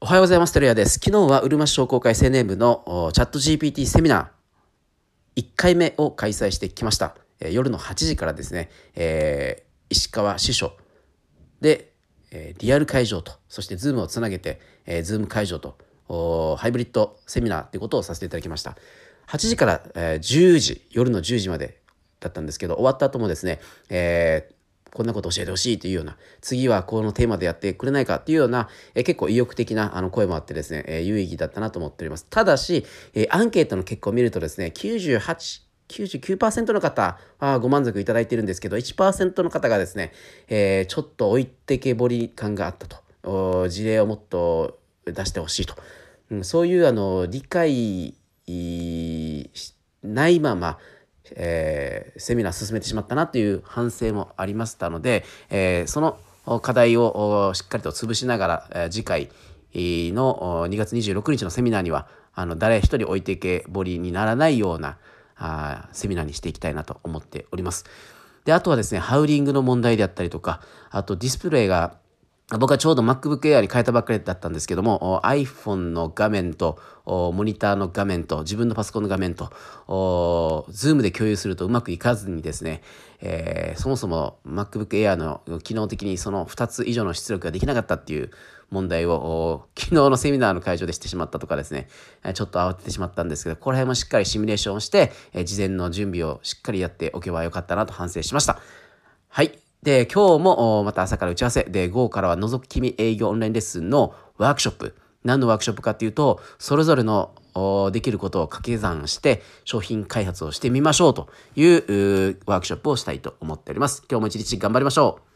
おはようございます。テレアです。昨日はうるま市商工会青年部のチャット GPT セミナー1回目を開催してきました。えー、夜の8時からですね、えー、石川支所で、えー、リアル会場と、そして Zoom をつなげて、えー、 Zoom 会場と、ハイブリッドセミナーということをさせていただきました。8時から、えー、10時、夜の10時までだったんですけど、終わった後もですね、えー、こんなこと教えてほしいというような、次はこのテーマでやってくれないかっていうような、え結構意欲的なあの声もあってですね、え有意義だったなと思っております。ただし、えアンケートの結果を見るとですね、98、99%の方はご満足いただいてるんですけど、1%の方がですね、えー、ちょっと置いてけぼり感があったと。事例をもっと出してほしいと。うん、そういうあの理解ないまま、えー、セミナー進めてしまったなという反省もありましたので、えー、その課題をしっかりと潰しながら、えー、次回の2月26日のセミナーにはあの誰一人置いていけぼりにならないようなあセミナーにしていきたいなと思っております。であとはですねハウリングの問題であったりとかあとディスプレイが僕はちょうど MacBook Air に変えたばっかりだったんですけども、iPhone の画面と、モニターの画面と、自分のパソコンの画面と、Zoom で共有するとうまくいかずにですね、えー、そもそも MacBook Air の機能的にその2つ以上の出力ができなかったっていう問題を、昨日のセミナーの会場でしてしまったとかですね、ちょっと慌ててしまったんですけど、この辺もしっかりシミュレーションをして、事前の準備をしっかりやっておけばよかったなと反省しました。はい。で、今日もまた朝から打ち合わせで、午後からは覗き見営業オンラインレッスンのワークショップ。何のワークショップかっていうと、それぞれのできることを掛け算して商品開発をしてみましょうというワークショップをしたいと思っております。今日も一日頑張りましょう。